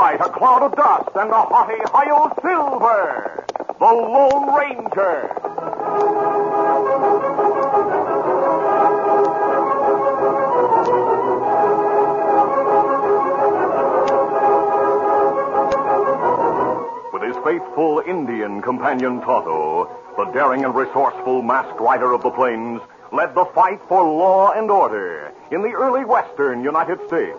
a cloud of dust, and the haughty Hi-Yo Silver, the Lone Ranger. With his faithful Indian companion Tonto, the daring and resourceful masked rider of the plains led the fight for law and order in the early western United States.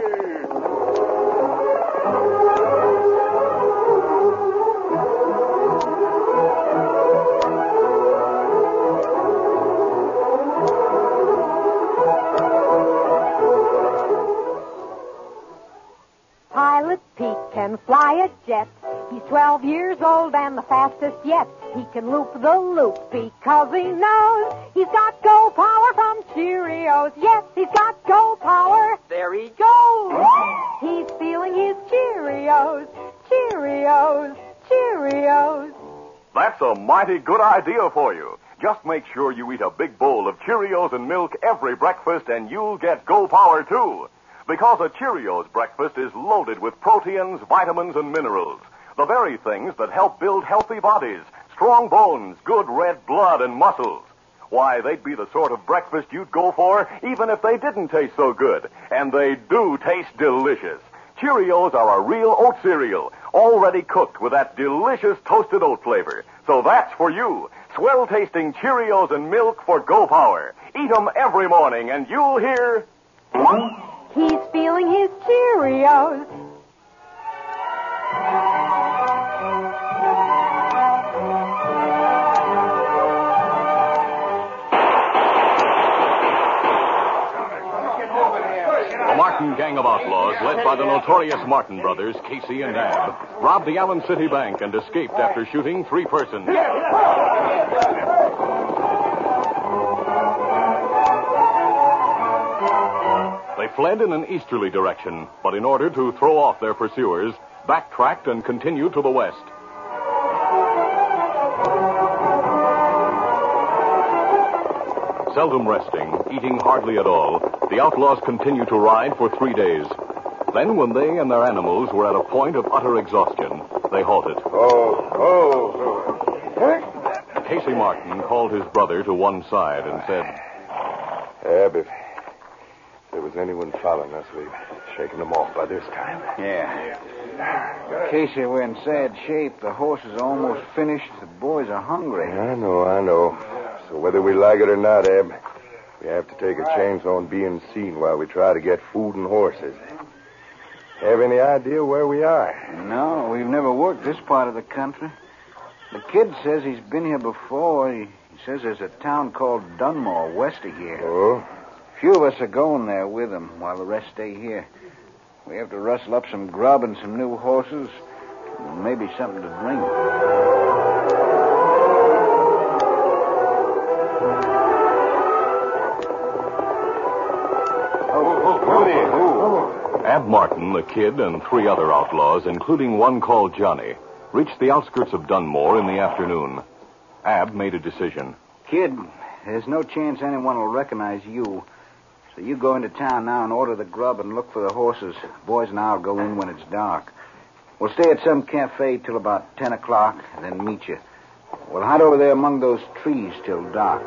Pilot Pete can fly a jet. He's 12 years old and the fastest yet. He can loop the loop because he knows he's got go power from Cheerios. Yes, he's got go power. There he goes. He's feeling his Cheerios. Cheerios. Cheerios. That's a mighty good idea for you. Just make sure you eat a big bowl of Cheerios and milk every breakfast and you'll get Go Power too. Because a Cheerios breakfast is loaded with proteins, vitamins, and minerals. The very things that help build healthy bodies, strong bones, good red blood, and muscles. Why, they'd be the sort of breakfast you'd go for even if they didn't taste so good. And they do taste delicious. Cheerios are a real oat cereal, already cooked with that delicious toasted oat flavor. So that's for you. Swell tasting Cheerios and milk for Go Power. Eat 'em every morning and you'll hear. He's feeling his Cheerios. The Martin gang of outlaws, led by the notorious Martin brothers, Casey and Ab, robbed the Allen City Bank and escaped after shooting three persons. Fled in an easterly direction, but in order to throw off their pursuers, backtracked and continued to the west. Seldom resting, eating hardly at all, the outlaws continued to ride for three days. Then, when they and their animals were at a point of utter exhaustion, they halted. Oh, oh. oh. Casey Martin called his brother to one side and said, Ab, there anyone following us, we've shaken them off by this time. Yeah. Casey, we're in sad shape. The horse is almost finished. The boys are hungry. I know, I know. So whether we like it or not, Ab, we have to take a chance on being seen while we try to get food and horses. Have any idea where we are? No, we've never worked this part of the country. The kid says he's been here before. He, he says there's a town called Dunmore west of here. Oh? Few of us are going there with him while the rest stay here. We have to rustle up some grub and some new horses, and maybe something to drink. Ab Martin, the kid, and three other outlaws, including one called Johnny, reached the outskirts of Dunmore in the afternoon. Ab made a decision. Kid, there's no chance anyone will recognize you. So you go into town now and order the grub and look for the horses. Boys and I'll go in when it's dark. We'll stay at some cafe till about 10 o'clock and then meet you. We'll hide over there among those trees till dark.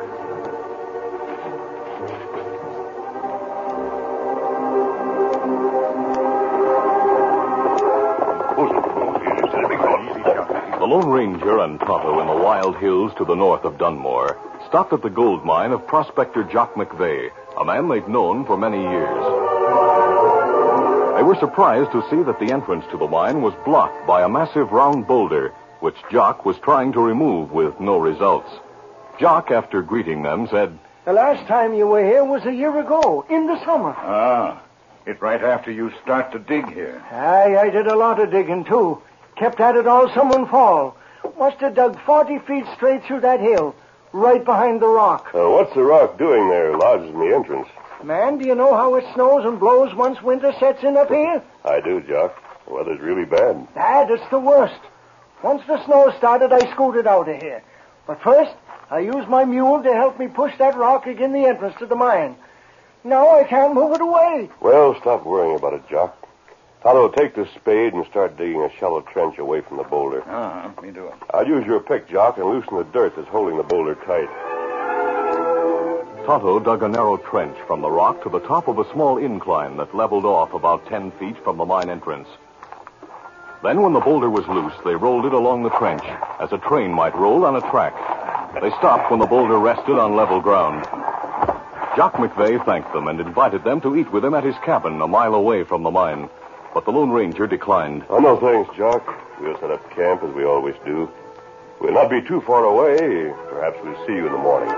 The Lone Ranger and Tonto in the wild hills to the north of Dunmore stopped at the gold mine of prospector Jock McVeigh, a man they'd known for many years. They were surprised to see that the entrance to the mine was blocked by a massive round boulder, which Jock was trying to remove with no results. Jock, after greeting them, said, The last time you were here was a year ago, in the summer. Ah, it's right after you start to dig here. Aye, I did a lot of digging, too. Kept at it all summer and fall. Must have dug 40 feet straight through that hill. Right behind the rock. Uh, what's the rock doing there, lodged in the entrance? Man, do you know how it snows and blows once winter sets in up here? I do, Jock. The weather's really bad. That is the worst. Once the snow started, I scooted out of here. But first, I used my mule to help me push that rock again the entrance to the mine. Now I can't move it away. Well, stop worrying about it, Jock. Tonto, take the spade and start digging a shallow trench away from the boulder. Uh-huh, me do it. I'll use your pick, Jock, and loosen the dirt that's holding the boulder tight. Tonto dug a narrow trench from the rock to the top of a small incline that leveled off about ten feet from the mine entrance. Then, when the boulder was loose, they rolled it along the trench, as a train might roll on a track. They stopped when the boulder rested on level ground. Jock McVeigh thanked them and invited them to eat with him at his cabin a mile away from the mine. But the Lone Ranger declined. Oh, no thanks, Jock. We'll set up camp as we always do. We'll not be too far away. Perhaps we'll see you in the morning.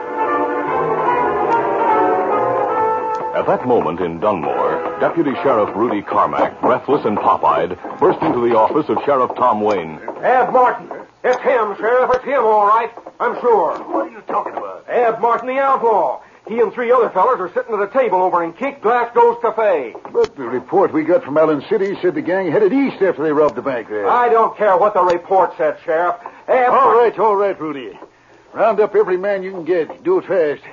At that moment in Dunmore, Deputy Sheriff Rudy Carmack, breathless and pop-eyed, burst into the office of Sheriff Tom Wayne. Ab Martin. It's him, Sheriff. It's him, all right. I'm sure. What are you talking about? Ab Martin, the outlaw. He and three other fellas are sitting at a table over in Kink Glasgow's Cafe. But the report we got from Allen City said the gang headed east after they robbed the bank there. I don't care what the report said, Sheriff. Ab All right, all right, Rudy. Round up every man you can get. Do it fast.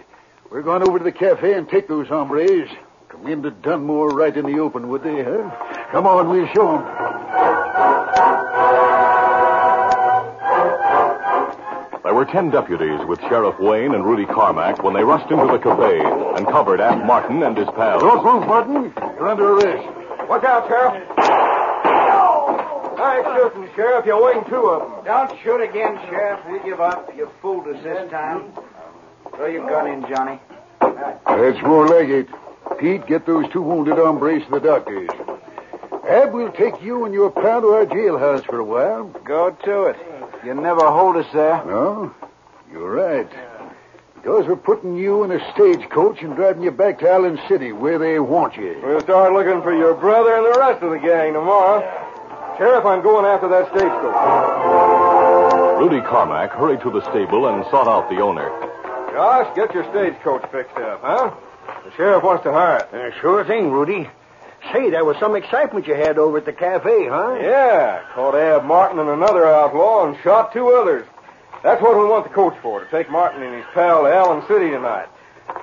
We're going over to the cafe and take those hombres. Come into Dunmore right in the open, would they, huh? Come on, we'll show 'em. There were ten deputies with Sheriff Wayne and Rudy Carmack when they rushed into the cafe and covered Ab Martin and his pals. Don't move, Martin. You're under arrest. Watch out, Sheriff. Nice shooting, Sheriff. You're wing two of them. Don't shoot again, Sheriff. We give up. You fooled us this time. Throw your gun in, Johnny. That's more like it. Pete, get those two wounded hombres to the doctors. Ab, we'll take you and your pal to our jailhouse for a while. Go to it. You never hold us there. No? You're right. Because we're putting you in a stagecoach and driving you back to Allen City where they want you. We'll start looking for your brother and the rest of the gang tomorrow. Sheriff, I'm going after that stagecoach. Rudy Carmack hurried to the stable and sought out the owner. Josh, get your stagecoach fixed up, huh? The sheriff wants to hire it. Uh, sure thing, Rudy. Say, there was some excitement you had over at the cafe, huh? Yeah, caught Ab Martin and another outlaw and shot two others. That's what we want the coach for, to take Martin and his pal to Allen City tonight.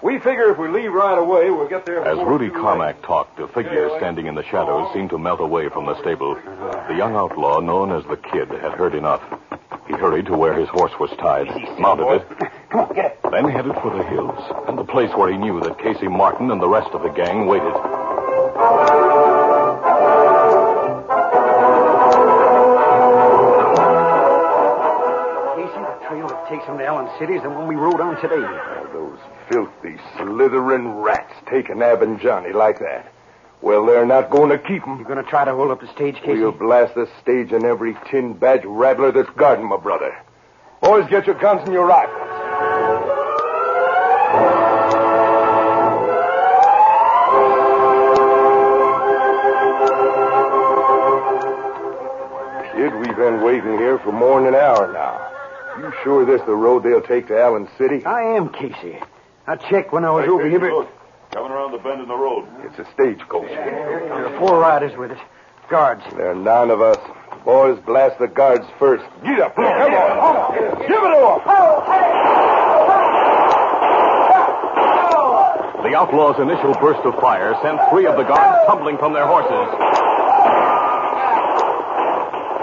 We figure if we leave right away, we'll get there. As Rudy it's too Carmack talked, a figure standing in the shadows seemed to melt away from the stable. The young outlaw, known as the Kid, had heard enough. He hurried to where his horse was tied, mounted it, then headed for the hills, and the place where he knew that Casey Martin and the rest of the gang waited. Casey, the trail that takes him to Allen City is the one we rode on today. Oh, those filthy, slithering rats taking Ab and Johnny like that. Well, they're not going to keep 'em. You're gonna try to hold up the stage, Casey? We'll blast the stage and every tin badge rattler that's guarding my brother. Boys, get your guns and your rifles. Been waiting here for more than an hour now. You sure this the road they'll take to Allen City? I am, Casey. I checked when I was over here, but Coming around the bend in the road. It's a stagecoach. there are four riders with it. Guards. There are nine of us. Boys, blast the guards first. Get up. Come on. Give it to 'em. The outlaw's initial burst of fire sent three of the guards tumbling from their horses.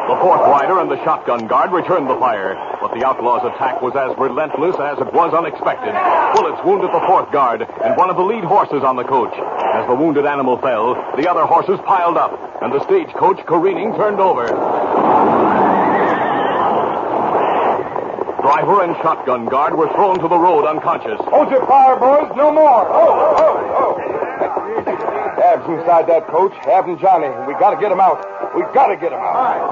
The fourth rider and the shotgun guard returned the fire, but the outlaw's attack was as relentless as it was unexpected. Bullets wounded the fourth guard and one of the lead horses on the coach. As the wounded animal fell, the other horses piled up, and the stagecoach careening turned over. Driver and shotgun guard were thrown to the road unconscious. Hold your fire, boys. No more. Oh, oh, oh. oh. Ab's inside that coach. Ab and Johnny. We gotta get get 'em out. We gotta get get 'em out.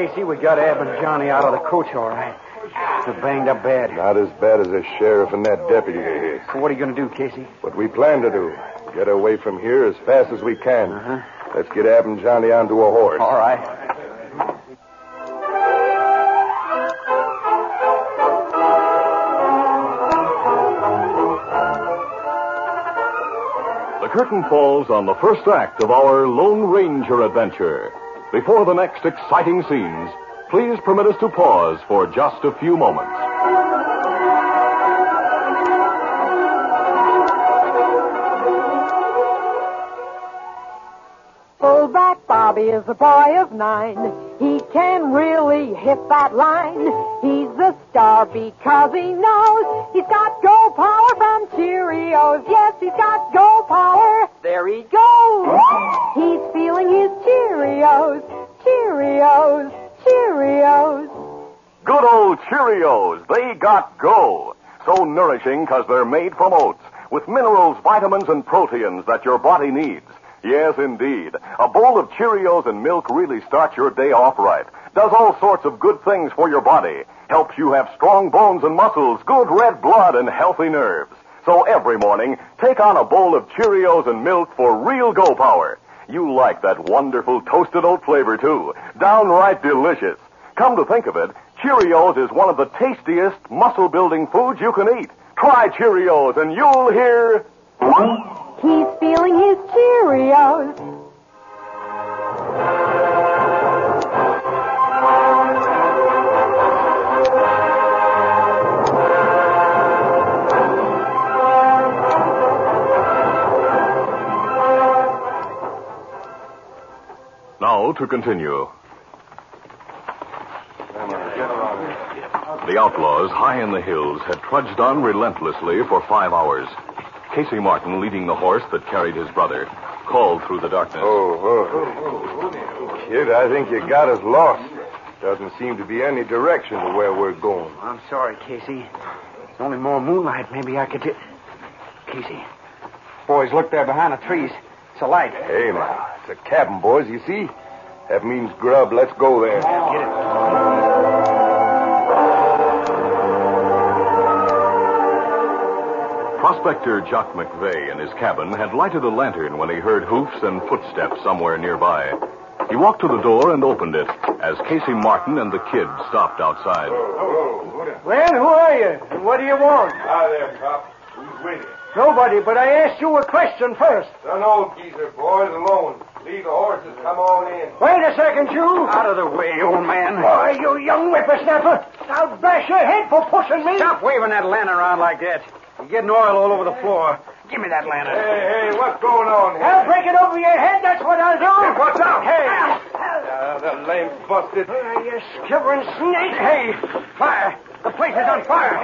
Casey, we got Ab and Johnny out of the coach all right. They're banged up bad. Not as bad as the sheriff and that deputy is. So what are you going to do, Casey? What we plan to do. Get away from here as fast as we can. Uh-huh. Let's get Ab and Johnny onto a horse. All right. The curtain falls on the first act of our Lone Ranger adventure. Before the next exciting scenes, please permit us to pause for just a few moments. Oh, Fullback Bobby is a boy of nine. He can really hit that line. He's a star because he knows he's got go power from Cheerios. Yes, he's got go power. There he goes. He's Cheerios. Cheerios. Cheerios. Good old Cheerios. They got go. So nourishing because they're made from oats with minerals, vitamins, and proteins that your body needs. Yes, indeed. A bowl of Cheerios and milk really starts your day off right. Does all sorts of good things for your body. Helps you have strong bones and muscles, good red blood, and healthy nerves. So every morning, take on a bowl of Cheerios and milk for real go power. You like that wonderful toasted oat flavor, too. Downright delicious. Come to think of it, Cheerios is one of the tastiest muscle building foods you can eat. Try Cheerios and you'll hear. He's feeling his Cheerios. Now to continue. The outlaws, high in the hills, had trudged on relentlessly for five hours. Casey Martin, leading the horse that carried his brother, called through the darkness. Oh, oh. Oh. Oh. oh. Kid, I think you got us lost. Doesn't seem to be any direction to where we're going. I'm sorry, Casey. It's only more moonlight. Maybe I could. T- Casey. Boys, look there behind the trees. It's a light. Hey, now. It's a cabin, boys, you see? That means grub. Let's go there. Get it. Prospector Jock McVeigh in his cabin had lighted a lantern when he heard hoofs and footsteps somewhere nearby. He walked to the door and opened it as Casey Martin and the kid stopped outside. Well, who are you? And what do you want? Hi there, cop. Who's with you? Nobody, but I asked you a question first. Some old geezer, boys, alone. Leave the horses. And come on in. Wait a second, you. Out of the way, old man. Why, you young whippersnapper. I'll bash your head for pushing me. Stop waving that lantern around like that. You're getting oil all over the floor. Give me that lantern. Hey, hey, what's going on here? I'll break it over your head, that's what I'll do. What's up? Hey. Uh, the lame's busted. Uh, you skivering snake. Hey, fire. The place is on fire.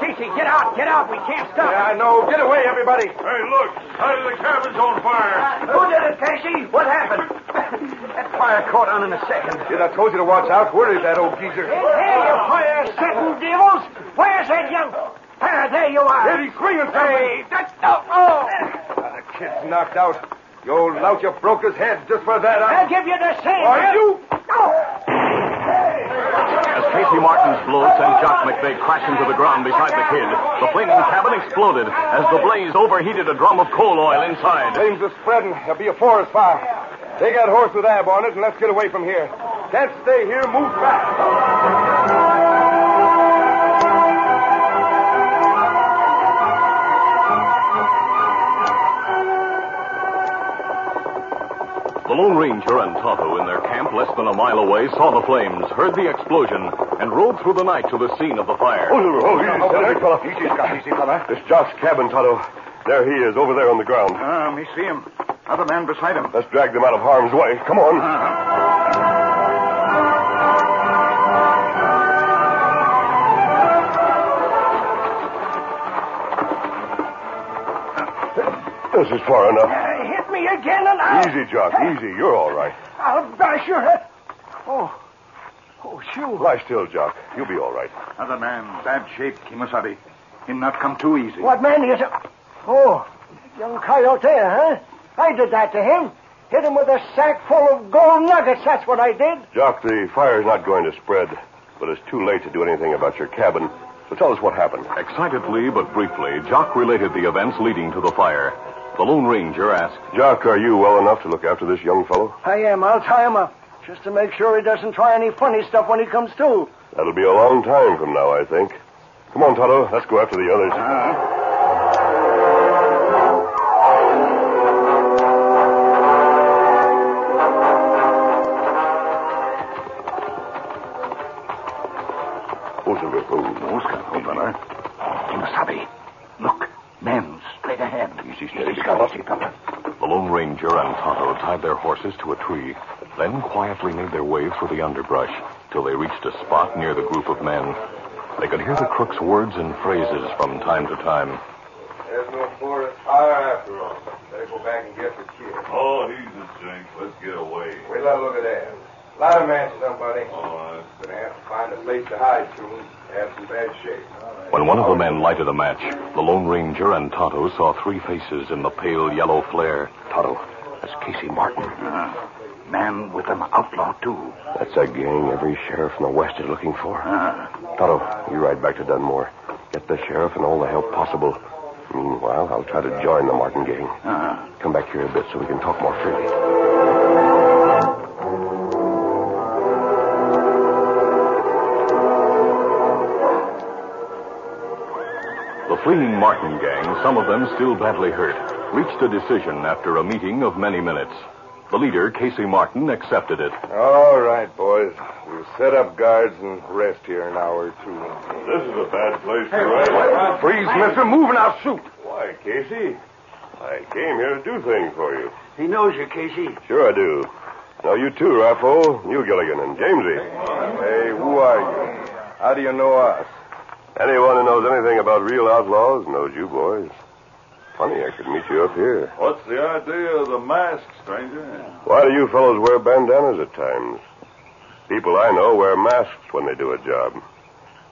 Casey, get out, get out. We can't stop. Yeah, I know. Get away, everybody. Hey, look. Side of the cabin's on fire. Who did it, Casey? What happened? that fire caught on in a second. Kid, I told you to watch out. Where is that old geezer? Hey, you fire-setting devils. Where's that young... Ah, there you are. Kid, he's swinging something. Hey, that... Oh, oh. Ah, the kid's knocked out. The old lout, you broke his head just for that. I'll give you the same. Are you? Oh. As Casey Martin's blow sent Jock McVeigh crashing to the ground beside the kid, the flaming cabin exploded as the blaze overheated a drum of coal oil inside. Flames are spreading. There'll be a forest fire. Take that horse with Ab on it, and let's get away from here. Can't stay here. Move fast. The Lone Ranger and Tonto, in their camp less than a mile away, saw the flames, heard the explosion, and rode through the night to the scene of the fire. Oh, easy, fella. Easy, Scout. Easy, fella. It's Jock's cabin, Tonto. There he is, over there on the ground. Ah, me see him. Other man beside him. Let's drag them out of harm's way. Come on. This is far enough. Hit me again, and I'll... Easy, Jock. Easy. You're all right. I'll bash your head. Oh. Oh, shoot. Lie still, Jock. You'll be all right. Other man, bad shape, Kemo Sabe. Him not come too easy. What man is it? Oh, young coyote there, huh? I did that to him. Hit him with a sack full of gold nuggets. That's what I did. Jock, the fire's not going to spread, but it's too late to do anything about your cabin. So tell us what happened. Excitedly but briefly, Jock related the events leading to the fire. The Lone Ranger asked, Jock, are you well enough to look after this young fellow? I am. I'll tie him up. Just to make sure he doesn't try any funny stuff when he comes to. That'll be a long time from now, I think. Come on, Tonto. Let's go after the others. Kemo Sabe. Tree, then quietly made their way through the underbrush till they reached a spot near the group of men. They could hear the crook's words and phrases from time to time. There's no forest fire after all. Better go back and get the kid. Oh, he's a jinx. Let's get away. Wait till I look at that. Light a match, somebody. All right. Gonna have to find a place to hide soon. Have some bad shape. When one of the men lighted a match, the Lone Ranger and Tonto saw three faces in the pale yellow flare. Tonto, that's Casey Martin. Uh, man with an outlaw, too. That's a gang every sheriff in the West is looking for. Uh, Tonto, you ride back to Dunmore. Get the sheriff and all the help possible. Meanwhile, I'll try to join the Martin gang. uh, Come back here a bit so we can talk more freely. The fleeing Martin gang, some of them still badly hurt, reached a decision after a meeting of many minutes. The leader, Casey Martin, accepted it. All right, boys. We'll set up guards and rest here an hour or two. This is a bad place to ride. Freeze, mister. Move and I'll shoot. Why, Casey? I came here to do things for you. He knows you, Casey. Sure I do. Now, you too, Raffo, you Gilligan, and Jamesy. Hey, who are you? How do you know us? Anyone who knows anything about real outlaws knows you boys. Funny I could meet you up here. What's the idea of the mask, stranger? Why do you fellows wear bandanas at times? People I know wear masks when they do a job.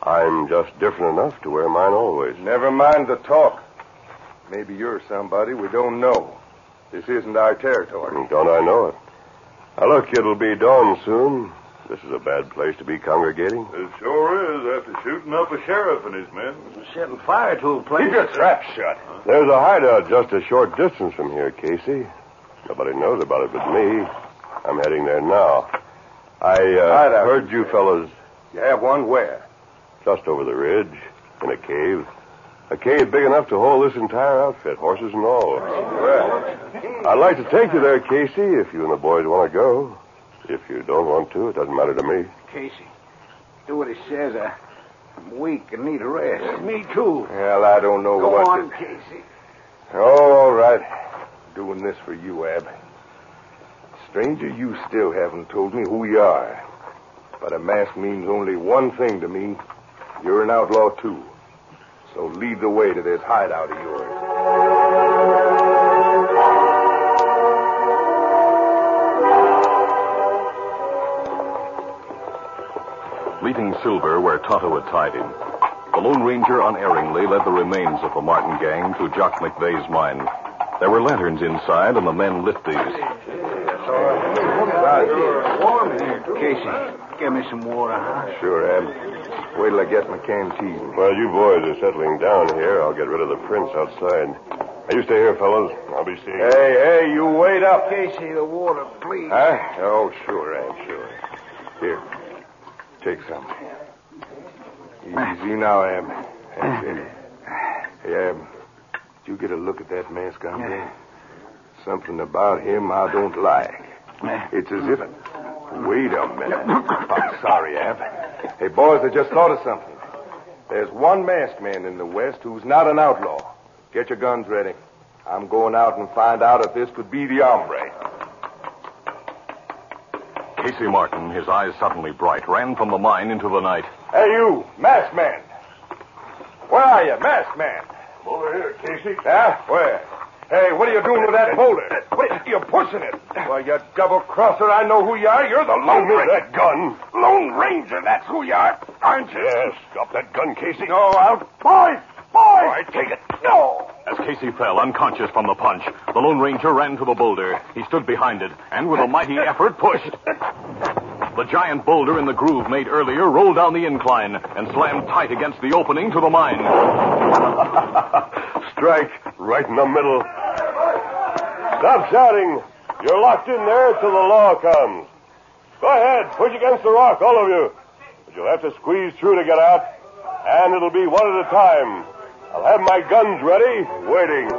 I'm just different enough to wear mine always. Never mind the talk. Maybe you're somebody we don't know. This isn't our territory. Don't I know it? Now, look, it'll be dawn soon. This is a bad place to be congregating. It sure is after shooting up a sheriff and his men. Setting fire to a place. Keep your trap shut. There's a hideout just a short distance from here, Casey. Nobody knows about it but me. I'm heading there now. I uh, Hideout. heard you fellows You have one where? just over the ridge in a cave. A cave big enough to hold this entire outfit, horses and all. Well, I'd like to take you there, Casey, if you and the boys want to go. If you don't want to, it doesn't matter to me. Casey, do what he says. I, I'm weak and need a rest. Me, too. Well, I don't know Go what on, to... Casey. Oh, all right. Doing this for you, Ab. Stranger, you still haven't told me who you are. But a mask means only one thing to me. You're an outlaw, too. So lead the way to this hideout of yours. Leaving Silver where Tonto had tied him, the Lone Ranger unerringly led the remains of the Martin gang to Jock McVeigh's mine. There were lanterns inside, and the men lit these. Casey, give me some water, huh? Sure, Ab. Wait till I get my canteen. While you boys are settling down here, I'll get rid of the prince outside. Now, you stay here, fellows. I'll be seeing you. Hey, hey, you wait up. Casey, the water, please. Huh? Oh, sure, Ab, sure. Here, take some. Easy now. That's it. Hey, Ab, did you get a look at that mask on there? Something about him I don't like. It's as if... Wait a minute. I'm sorry, Ab. Hey, boys, I just thought of something. There's one masked man in the West who's not an outlaw. Get your guns ready. I'm going out and find out if this could be the hombre. Casey Martin, his eyes suddenly bright, ran from the mine into the night. Hey, you, masked man. Where are you, masked man? Over here, Casey. Huh? Where? Hey, what are you doing with that boulder? What, you're pushing it. Why, you double crosser, I know who you are. You're the Lone Ranger. that gun. Lone Ranger, that's who you are, aren't you? Yes, drop that gun, Casey. No, I'll... Boys! All right, take it. No! As Casey fell unconscious from the punch, the Lone Ranger ran to the boulder. He stood behind it, and with a mighty effort, pushed. The giant boulder in the groove made earlier rolled down the incline and slammed tight against the opening to the mine. Strike right in the middle. Stop shouting. You're locked in there till the law comes. Go ahead. Push against the rock, all of you. But you'll have to squeeze through to get out, and it'll be one at a time. I'll have my guns ready, waiting.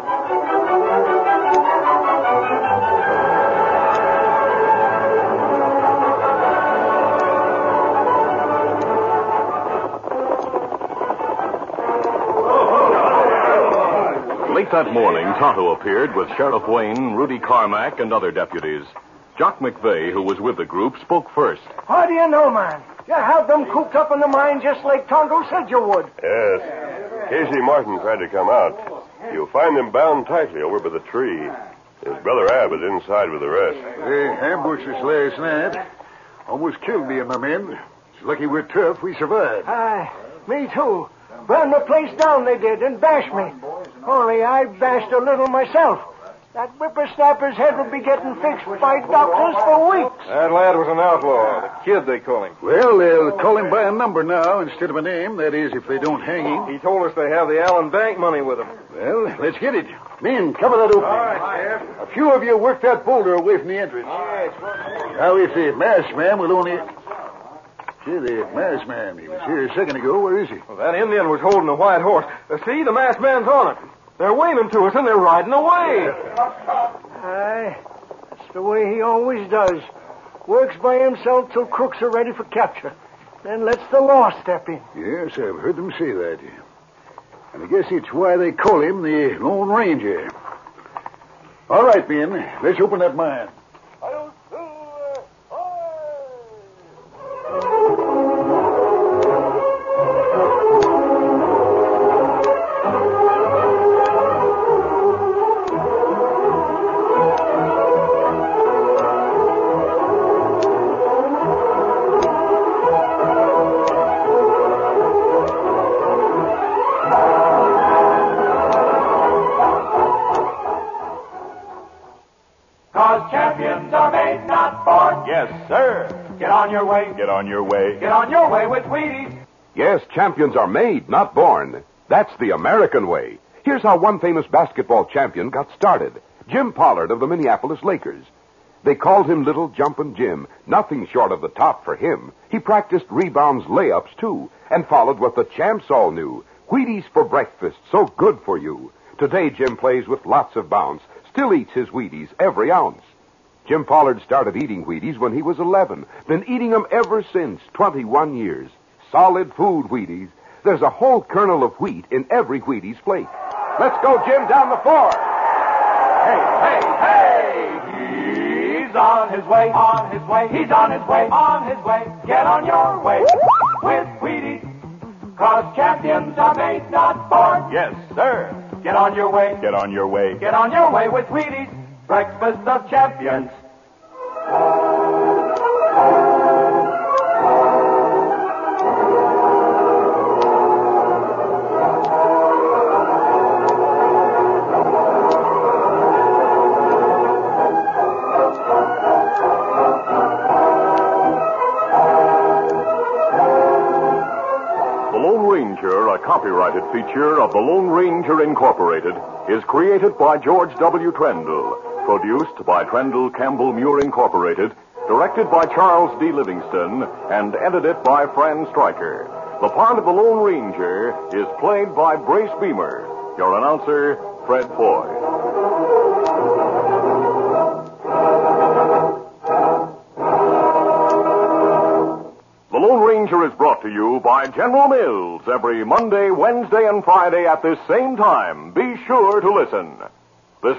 Late that morning, Tonto appeared with Sheriff Wayne, Rudy Carmack, and other deputies. Jock McVeigh, who was with the group, spoke first. How do you know, man? You have them cooped up in the mine just like Tonto said you would. Yes. Casey Martin tried to come out. You'll find them bound tightly over by the tree. His brother Ab is inside with the rest. They ambushed us last night. Almost killed me and my men. It's lucky we're tough. We survived. Aye, me too. Burned the place down, they did, and bashed me. Only I bashed a little myself. That whippersnapper's head will be getting fixed by doctors for weeks. That lad was an outlaw. The kid, they call him. Well, they'll call him by a number now instead of a name. That is, if they don't hang him. He told us they have the Allen Bank money with them. Well, let's get it. Men, cover that opening. All right, Sheriff. A few of you work that boulder away from the entrance. Now, if the masked man will only. See, the masked man. He was here a second ago. Where is he? Well, that Indian was holding a white horse. Uh, see, the masked man's on it. They're waving to us and they're riding away. Aye, that's the way he always does. Works by himself till crooks are ready for capture. Then lets the law step in. Yes, I've heard them say that. And I guess it's why they call him the Lone Ranger. All right, men, let's open that mine. Way. Get on your way. Get on your way with Wheaties. Yes, champions are made, not born. That's the American way. Here's how one famous basketball champion got started Jim Pollard of the Minneapolis Lakers. They called him Little Jumpin' Jim. Nothing short of the top for him. He practiced rebounds, layups, too, and followed what the champs all knew Wheaties for breakfast, so good for you. Today, Jim plays with lots of bounce, still eats his Wheaties every ounce. Jim Pollard started eating Wheaties when he was 11, been eating them ever since, 21 years. Solid food Wheaties. There's a whole kernel of wheat in every Wheaties flake. Let's go, Jim, down the floor. Hey, hey, hey! He's on his way, on his way, he's on his way, on his way. Get on your way with Wheaties. Cause champions are made, not born. Yes, sir. Get on your way. Get on your way. Get on your way with Wheaties. Breakfast of champions. Copyrighted feature of the Lone Ranger Incorporated, is created by George W. Trendle, produced by Trendle Campbell Muir Incorporated, directed by Charles D. Livingston, and edited by Fran Stryker. The part of the Lone Ranger is played by Brace Beemer. Your announcer, Fred Foy. Brought to you by General Mills every Monday, Wednesday, and Friday at this same time. Be sure to listen. This